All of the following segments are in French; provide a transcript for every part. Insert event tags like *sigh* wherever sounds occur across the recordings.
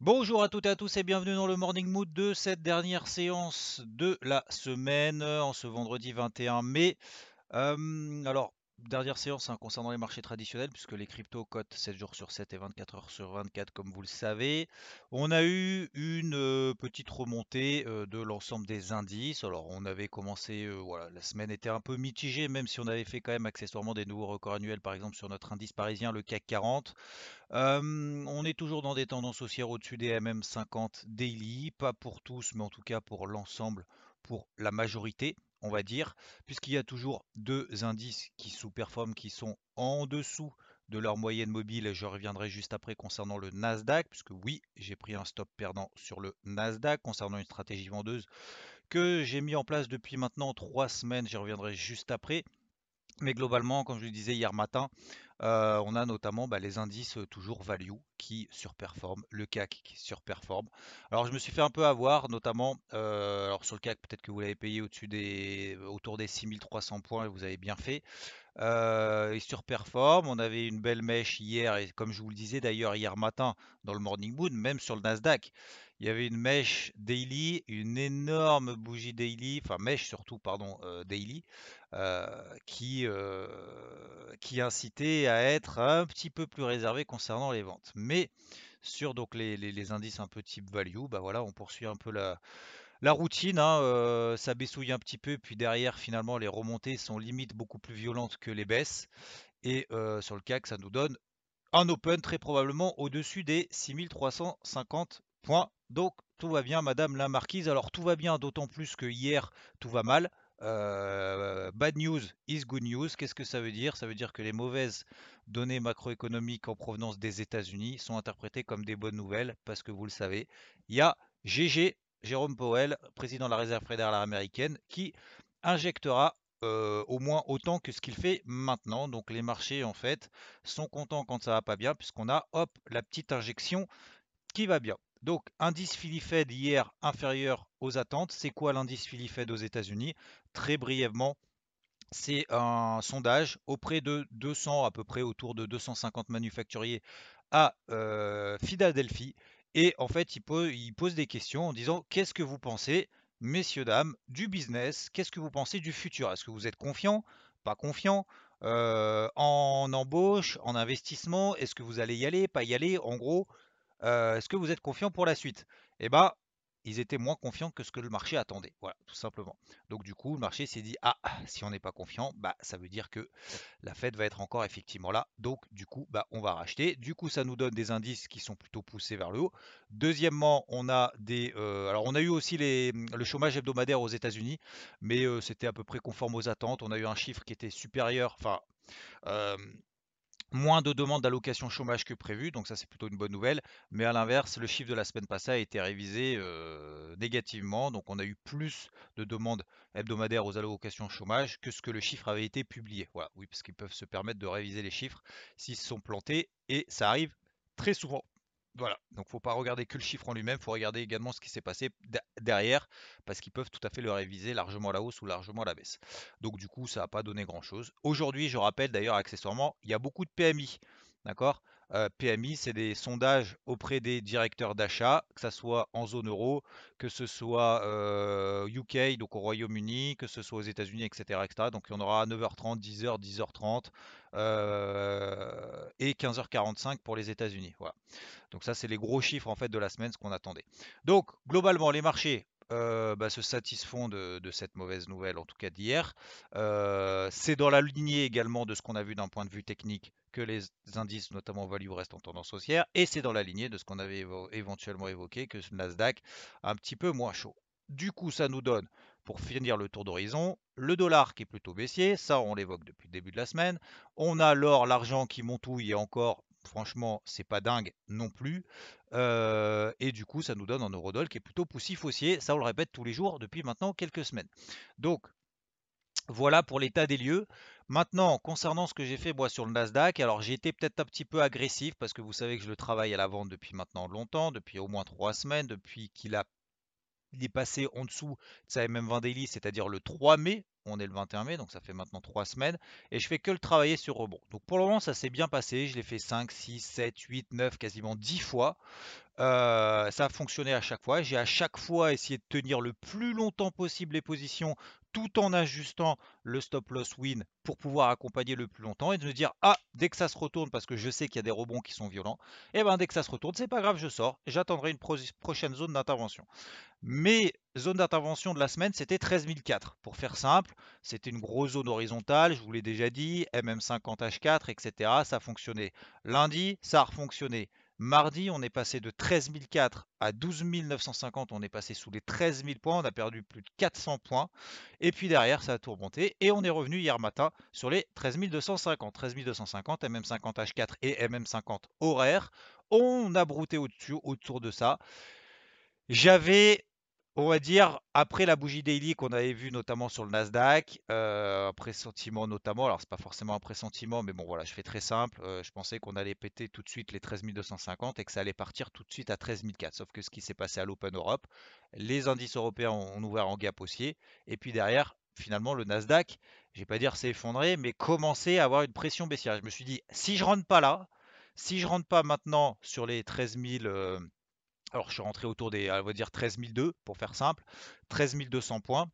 Bonjour à toutes et à tous et bienvenue dans le Morning Mood de cette dernière séance de la semaine en ce vendredi 21 mai. Euh, alors, dernière séance hein, concernant les marchés traditionnels, puisque les cryptos cotent 7 jours sur 7 et 24 heures sur 24, comme vous le savez. On a eu une euh, petite remontée euh, de l'ensemble des indices. Alors, on avait commencé, euh, voilà, la semaine était un peu mitigée, même si on avait fait quand même accessoirement des nouveaux records annuels, par exemple sur notre indice parisien, le CAC 40. on est toujours dans des tendances haussières au-dessus des MM50 daily, pas pour tous, mais en tout cas pour l'ensemble, pour la majorité on va dire, puisqu'il y a toujours deux indices qui sous-performent, qui sont en dessous de leur moyenne mobile. Je reviendrai juste après concernant le Nasdaq, puisque oui, j'ai pris un stop perdant sur le Nasdaq concernant une stratégie vendeuse que j'ai mis en place depuis maintenant trois semaines. J'y reviendrai juste après. Mais globalement, comme je le disais hier matin, euh, on a notamment bah, les indices euh, toujours value qui surperforment, le CAC qui surperforme. Alors je me suis fait un peu avoir, notamment euh, alors sur le CAC, peut-être que vous l'avez payé au-dessus des autour des 6300 points et vous avez bien fait. il surperforme. On avait une belle mèche hier, et comme je vous le disais d'ailleurs hier matin dans le Morning Moon, même sur le Nasdaq, il y avait une mèche daily, une énorme bougie daily, enfin mèche surtout, pardon, daily, qui, qui incitait à être un petit peu plus réservé concernant les ventes. Mais sur donc les, indices un peu type value, bah voilà, on poursuit un peu la, routine, hein, ça baissouille un petit peu, puis derrière finalement les remontées sont limite beaucoup plus violentes que les baisses. Et sur le CAC, ça nous donne un open très probablement au-dessus des 6350 points. Donc tout va bien, Madame la Marquise. Alors tout va bien, d'autant plus que hier tout va mal. Euh, bad news is good news. Qu'est-ce que ça veut dire? Ça veut dire que les mauvaises données macroéconomiques en provenance des États-Unis sont interprétées comme des bonnes nouvelles parce que vous le savez, il y a GG, Jérôme Powell, président de la Réserve fédérale américaine, qui injectera euh, au moins autant que ce qu'il fait maintenant. Donc les marchés en fait sont contents quand ça va pas bien puisqu'on a hop la petite injection qui va bien. Donc, indice Philly Fed hier inférieur aux attentes. C'est quoi l'indice Philly Fed aux États-Unis? Très brièvement, c'est un sondage auprès de 200, à peu près autour de 250 manufacturiers à euh, Philadelphie. Et en fait, il pose, des questions en disant qu'est-ce que vous pensez, messieurs, dames, du business? Qu'est-ce que vous pensez du futur? Est-ce que vous êtes confiant Pas confiant euh, En embauche En investissement? Est-ce que vous allez y aller Pas y aller? En gros, est-ce que vous êtes confiant pour la suite Eh bien, ils étaient moins confiants que ce que le marché attendait. Voilà, tout simplement. Donc du coup, le marché s'est dit ah, si on n'est pas confiant, bah ça veut dire que la Fed va être encore effectivement là. Donc du coup, bah on va racheter. Du coup, ça nous donne des indices qui sont plutôt poussés vers le haut. Deuxièmement, on a des alors on a eu aussi les, le chômage hebdomadaire aux États-Unis, mais c'était à peu près conforme aux attentes. On a eu un chiffre qui était supérieur, enfin Moins de demandes d'allocation chômage que prévu, donc ça c'est plutôt une bonne nouvelle. Mais à l'inverse, le chiffre de la semaine passée a été révisé négativement, donc on a eu plus de demandes hebdomadaires aux allocations chômage que ce que le chiffre avait été publié. Voilà, oui, parce qu'ils peuvent se permettre de réviser les chiffres s'ils sont plantés, et ça arrive très souvent. Voilà, donc faut pas regarder que le chiffre en lui-même, faut regarder également ce qui s'est passé derrière, parce qu'ils peuvent tout à fait le réviser largement à la hausse ou largement à la baisse. Donc du coup, ça n'a pas donné grand-chose. Aujourd'hui, je rappelle d'ailleurs accessoirement, il y a beaucoup de PMI, d'accord? Euh, PMI, c'est des sondages auprès des directeurs d'achat, que ce soit en zone euro, que ce soit UK, euh, donc au Royaume-Uni, que ce soit aux États-Unis, etc.. Donc il y en aura à 9h30, 10h, 10h30 et 15h45 pour les États-Unis. Voilà. Donc ça, c'est les gros chiffres en fait de la semaine, ce qu'on attendait. Donc globalement, les marchés euh, bah, se satisfont de, cette mauvaise nouvelle, en tout cas d'hier. Euh, c'est dans la lignée également de ce qu'on a vu d'un point de vue technique que les indices, notamment value, restent en tendance haussière. Et c'est dans la lignée de ce qu'on avait éventuellement évoqué, que le Nasdaq un petit peu moins chaud. Du coup, ça nous donne, pour finir le tour d'horizon, le dollar qui est plutôt baissier, ça on l'évoque depuis le début de la semaine. On a l'or, l'argent qui montouille et encore franchement, c'est pas dingue non plus. Et du coup, ça nous donne un Eurodoll qui est plutôt poussif haussier. Ça, on le répète tous les jours depuis maintenant quelques semaines. Donc, voilà pour l'état des lieux. Maintenant, concernant ce que j'ai fait moi sur le Nasdaq, alors j'ai été peut-être un petit peu agressif parce que vous savez que je le travaille à la vente depuis maintenant longtemps, depuis au moins trois semaines, depuis qu'il a il est passé en dessous de sa MM20 Daily, c'est-à-dire le 3 mai. On est le 21 mai, donc ça fait maintenant 3 semaines. Et je fais que le travailler sur rebond. Donc pour le moment, ça s'est bien passé. Je l'ai fait 5, 6, 7, 8, 9, quasiment 10 fois. Ça a fonctionné à chaque fois. J'ai à chaque fois essayé de tenir le plus longtemps possible les positions tout en ajustant le stop loss win pour pouvoir accompagner le plus longtemps et de me dire ah dès que ça se retourne parce que je sais qu'il y a des rebonds qui sont violents et eh ben dès que ça se retourne c'est pas grave je sors j'attendrai une prochaine zone d'intervention. Mes zones d'intervention de la semaine c'était 13004 pour faire simple c'était une grosse zone horizontale je vous l'ai déjà dit MM50 H4 etc ça fonctionnait lundi ça a refonctionné Mardi, on est passé de 13 004 à 12 950. On est passé sous les 13 000 points. On a perdu plus de 400 points. Et puis derrière, ça a tout remonté. Et on est revenu hier matin sur les 13 250. 13 250, MM50 H4 et MM50 horaire. On a brouté au-dessus, autour de ça. J'avais on va dire, après la bougie daily qu'on avait vue notamment sur le Nasdaq, euh, un pressentiment notamment, alors c'est pas forcément un pressentiment, mais bon voilà, je fais très simple, euh, je pensais qu'on allait péter tout de suite les 13 250 et que ça allait partir tout de suite à 13 400, sauf que ce qui s'est passé à l'Open Europe, les indices européens ont, ouvert en gap haussier, et puis derrière, finalement, le Nasdaq, je vais pas dire s'est effondré, mais commençait à avoir une pression baissière. Je me suis dit, si je rentre pas là, si je rentre pas maintenant sur les 13 000... Alors, je suis rentré autour des, on va dire 13 002 pour faire simple, 13 200 points.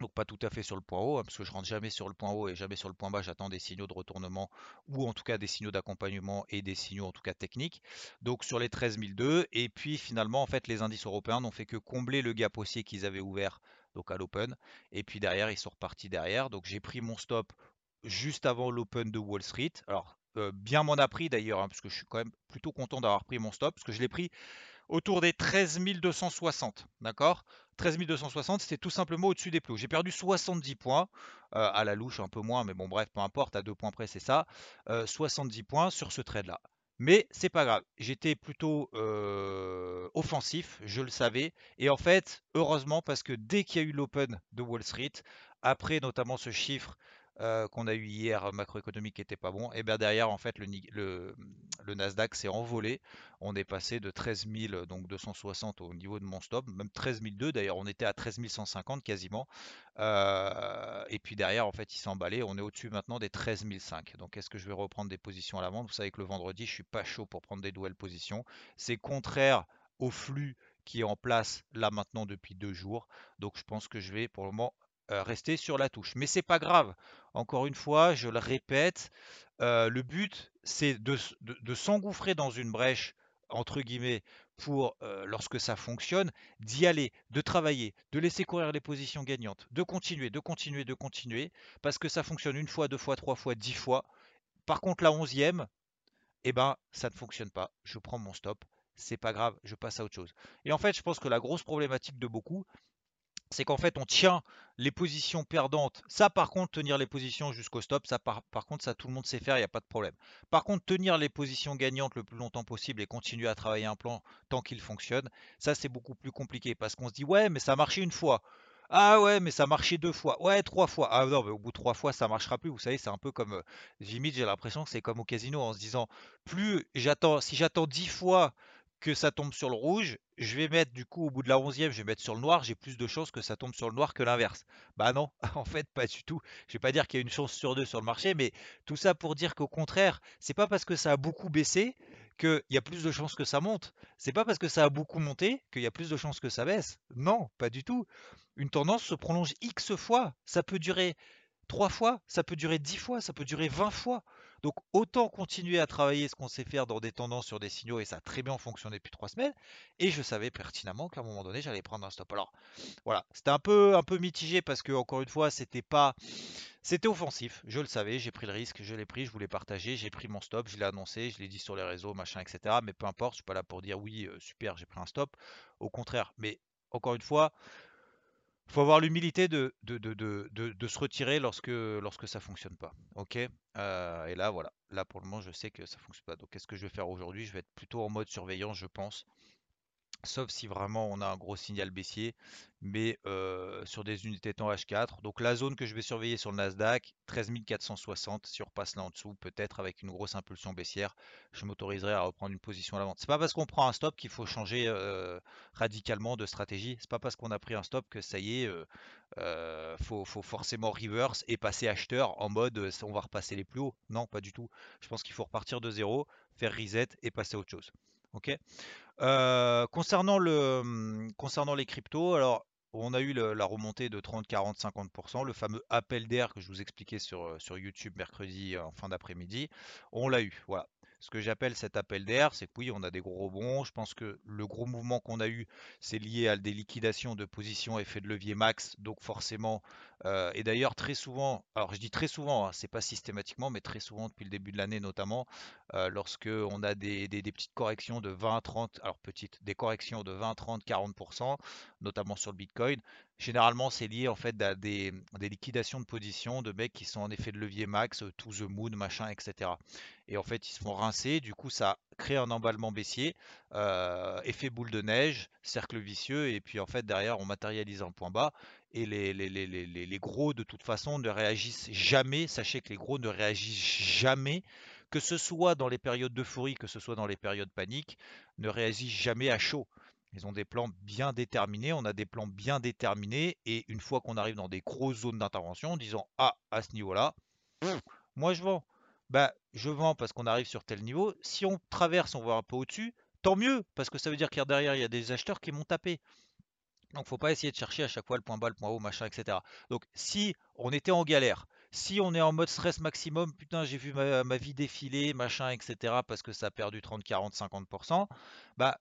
Donc pas tout à fait sur le point haut, hein, parce que je rentre jamais sur le point haut et jamais sur le point bas, j'attends des signaux de retournement ou en tout cas des signaux d'accompagnement et des signaux en tout cas techniques. Donc sur les 13 002, et puis finalement en fait les indices européens n'ont fait que combler le gap haussier qu'ils avaient ouvert donc à l'open, et puis derrière ils sont repartis derrière. Donc j'ai pris mon stop juste avant l'open de Wall Street. Alors euh, bien m'en a pris d'ailleurs, hein, parce que je suis quand même plutôt content d'avoir pris mon stop, parce que je l'ai pris autour des 13 260. D'accord? 13 260, c'était tout simplement au-dessus des plots. J'ai perdu 70 points, euh, à la louche un peu moins, mais bon bref, peu importe, à deux points près c'est ça. 70 euh, points sur ce trade-là. Mais c'est pas grave, j'étais plutôt euh, offensif, je le savais. Et en fait, heureusement, parce que dès qu'il y a eu l'Open de Wall Street, après notamment ce chiffre euh, qu'on a eu hier macroéconomique qui était pas bon, et bien derrière en fait le, Nasdaq s'est envolé. On est passé de 13 donc 260 au niveau de mon stop, même 13 200 d'ailleurs, on était à 13 150 quasiment. Euh, et puis derrière en fait il s'est emballé, on est au-dessus maintenant des 13 500. Donc est-ce que je vais reprendre des positions à la vente? Vous savez que le vendredi je suis pas chaud pour prendre des nouvelles positions. C'est contraire au flux qui est en place là maintenant depuis deux jours. Donc je pense que je vais pour le moment rester sur la touche. Mais c'est pas grave. Encore une fois, je le répète, euh, le but c'est de, s'engouffrer dans une brèche entre guillemets pour euh, lorsque ça fonctionne, d'y aller, de travailler, de laisser courir les positions gagnantes, de continuer, de continuer, de continuer, parce que ça fonctionne une fois, deux fois, trois fois, dix fois. Par contre, la onzième, eh ben, ça ne fonctionne pas. Je prends mon stop, c'est pas grave, je passe à autre chose. Et en fait, je pense que la grosse problématique de beaucoup, c'est qu'en fait on tient les positions perdantes. Ça par contre, tenir les positions jusqu'au stop, ça par, contre ça tout le monde sait faire, il n'y a pas de problème. Par contre, tenir les positions gagnantes le plus longtemps possible et continuer à travailler un plan tant qu'il fonctionne, ça c'est beaucoup plus compliqué parce qu'on se dit ouais mais ça a marché une fois. Ah ouais, mais ça a marché deux fois. Ouais, trois fois. Ah non, mais au bout de trois fois, ça marchera plus. Vous savez, c'est un peu comme euh, j'ai l'impression que c'est comme au casino en se disant plus j'attends, si j'attends dix fois que ça tombe sur le rouge, je vais mettre du coup au bout de la 11e, je vais mettre sur le noir, j'ai plus de chances que ça tombe sur le noir que l'inverse. Bah non, *laughs* en fait pas du tout. Je vais pas dire qu'il y a une chance sur deux sur le marché, mais tout ça pour dire qu'au contraire, c'est pas parce que ça a beaucoup baissé qu'il y a plus de chances que ça monte. C'est pas parce que ça a beaucoup monté qu'il y a plus de chances que ça baisse. Non, pas du tout. Une tendance se prolonge X fois. Ça peut durer 3 fois, ça peut durer 10 fois, ça peut durer 20 fois. Donc autant continuer à travailler ce qu'on sait faire dans des tendances sur des signaux et ça a très bien fonctionné depuis trois semaines. Et je savais pertinemment qu'à un moment donné j'allais prendre un stop. Alors voilà, c'était un peu un peu mitigé parce que encore une fois c'était pas c'était offensif, je le savais, j'ai pris le risque, je l'ai pris, je voulais partager, j'ai pris mon stop, je l'ai annoncé, je l'ai dit sur les réseaux, machin, etc. Mais peu importe, je suis pas là pour dire oui, euh, super, j'ai pris un stop. Au contraire, mais encore une fois, faut avoir l'humilité de, se retirer lorsque, lorsque ça fonctionne pas. Euh, Et là, voilà. Là, pour le moment, je sais que ça fonctionne pas. Donc, qu'est-ce que je vais faire aujourd'hui? Je vais être plutôt en mode surveillance, je pense sauf si vraiment on a un gros signal baissier, mais sur des unités temps H4. Donc la zone que je vais surveiller sur le Nasdaq, 13 460, si on repasse là en dessous, peut-être avec une grosse impulsion baissière, je m'autoriserai à reprendre une position à la vente. C'est pas parce qu'on prend un stop qu'il faut changer radicalement de stratégie. C'est pas parce qu'on a pris un stop que ça y est, euh, faut, faut, forcément reverse et passer acheteur en mode on va repasser les plus hauts. Non, pas du tout. Je pense qu'il faut repartir de zéro, faire reset et passer à autre chose. Euh, concernant, le, concernant les cryptos, alors on a eu la remontée de 30, 40, 50%, le fameux appel d'air que je vous expliquais sur, sur YouTube mercredi en fin d'après-midi, on l'a eu. Voilà. Ce que j'appelle cet appel d'air, c'est que oui, on a des gros rebonds. Je pense que le gros mouvement qu'on a eu, c'est lié à des liquidations de positions effet de levier max. Donc forcément, euh, et d'ailleurs très souvent, alors je dis très souvent, hein, c'est pas systématiquement, mais très souvent depuis le début de l'année notamment, euh, lorsque on a des, petites corrections de 20, 30, alors petites, des corrections de 20, 30, 40%, notamment sur le Bitcoin. Généralement, c'est lié en fait à des, liquidations de positions de mecs qui sont en effet de levier max, to the moon, machin, etc et en fait ils se font rincer, du coup ça crée un emballement baissier, euh, effet boule de neige, cercle vicieux, et puis en fait derrière on matérialise un point bas, et les, gros de toute façon ne réagissent jamais, sachez que les gros ne réagissent jamais, que ce soit dans les périodes d'euphorie, que ce soit dans les périodes paniques, ne réagissent jamais à chaud. Ils ont des plans bien déterminés, on a des plans bien déterminés, et une fois qu'on arrive dans des grosses zones d'intervention, en disant Ah, à ce niveau-là, moi je vends bah, je vends parce qu'on arrive sur tel niveau. Si on traverse, on va un peu au-dessus, tant mieux, parce que ça veut dire qu'il y a derrière, il y a des acheteurs qui m'ont tapé. Donc faut pas essayer de chercher à chaque fois le point bas, le point haut, machin, etc. Donc si on était en galère, si on est en mode stress maximum, putain j'ai vu ma, ma, vie défiler, machin, etc. parce que ça a perdu 30, 40, 50%, bah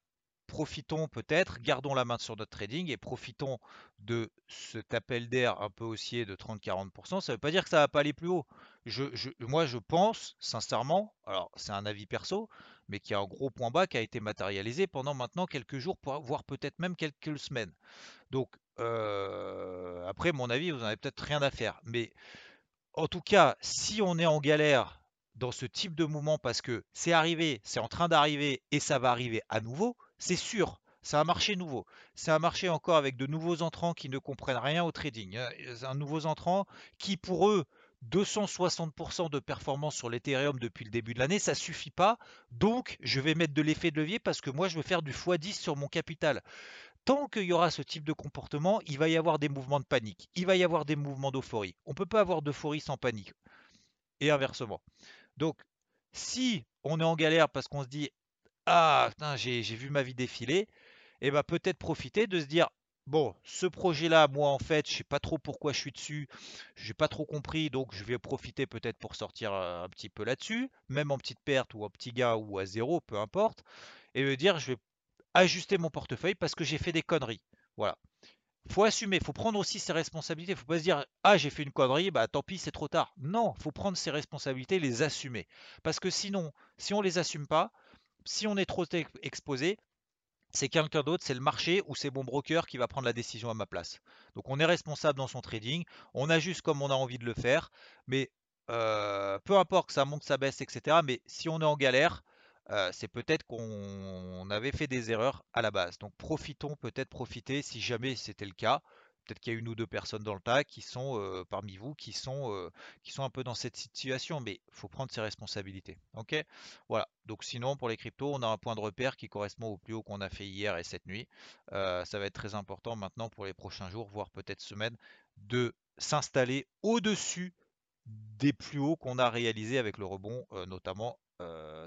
profitons peut-être, gardons la main sur notre trading et profitons de cet appel d'air un peu haussier de 30-40%. Ça ne veut pas dire que ça ne va pas aller plus haut. Moi, je pense, sincèrement, alors c'est un avis perso, mais qu'il y a un gros point bas qui a été matérialisé pendant maintenant quelques jours, voire peut-être même quelques semaines. Donc, euh, après, mon avis, vous n'en avez peut-être rien à faire. Mais en tout cas, si on est en galère dans ce type de mouvement parce que c'est arrivé, c'est en train d'arriver et ça va arriver à nouveau, c'est sûr. C'est un marché nouveau. C'est un marché encore avec de nouveaux entrants qui ne comprennent rien au trading. Hein. Un nouveau entrant qui, pour eux, 260% de performance sur l'Ethereum depuis le début de l'année, ça suffit pas. Donc, je vais mettre de l'effet de levier parce que moi, je veux faire du x10 sur mon capital. Tant qu'il y aura ce type de comportement, il va y avoir des mouvements de panique. Il va y avoir des mouvements d'euphorie. On ne peut pas avoir d'euphorie sans panique. Et inversement. Donc, si on est en galère parce qu'on se dit ah, j'ai vu ma vie défiler, et bah peut-être profiter de se dire bon, ce projet-là, moi en fait, je sais pas trop pourquoi je suis dessus, j'ai pas trop compris, donc je vais profiter peut-être pour sortir un petit peu là-dessus, même en petite perte ou en petit gain ou à zéro, peu importe, et me dire je vais ajuster mon portefeuille parce que j'ai fait des conneries. Voilà. Faut assumer, faut prendre aussi ses responsabilités. Faut pas se dire ah j'ai fait une connerie, bah tant pis c'est trop tard. Non, faut prendre ses responsabilités, les assumer. Parce que sinon, si on les assume pas, si on est trop exposé, c'est quelqu'un d'autre, c'est le marché ou c'est mon broker qui va prendre la décision à ma place. Donc on est responsable dans son trading, on ajuste comme on a envie de le faire, mais euh, peu importe que ça monte, ça baisse, etc. Mais si on est en galère, euh, c'est peut-être qu'on avait fait des erreurs à la base. Donc profitons, peut-être profiter si jamais c'était le cas. Peut-être qu'il y a une ou deux personnes dans le tas qui sont parmi vous, qui sont, qui sont un peu dans cette situation, mais il faut prendre ses responsabilités. Ok? Voilà. Donc sinon, pour les cryptos, on a un point de repère qui correspond au plus haut qu'on a fait hier et cette nuit. Ça va être très important maintenant pour les prochains jours, voire peut-être semaines, de s'installer au-dessus des plus hauts qu'on a réalisés avec le rebond, notamment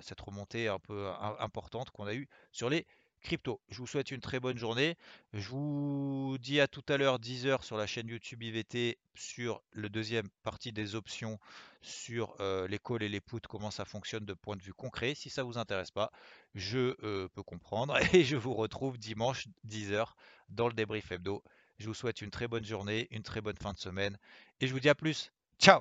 cette remontée un peu importante qu'on a eue sur les crypto. Je vous souhaite une très bonne journée. Je vous dis à tout à l'heure 10h sur la chaîne YouTube IVT sur le deuxième partie des options sur euh, les calls et les puts, comment ça fonctionne de point de vue concret. Si ça vous intéresse pas, je euh, peux comprendre *laughs* et je vous retrouve dimanche 10h dans le débrief hebdo. Je vous souhaite une très bonne journée, une très bonne fin de semaine et je vous dis à plus. Ciao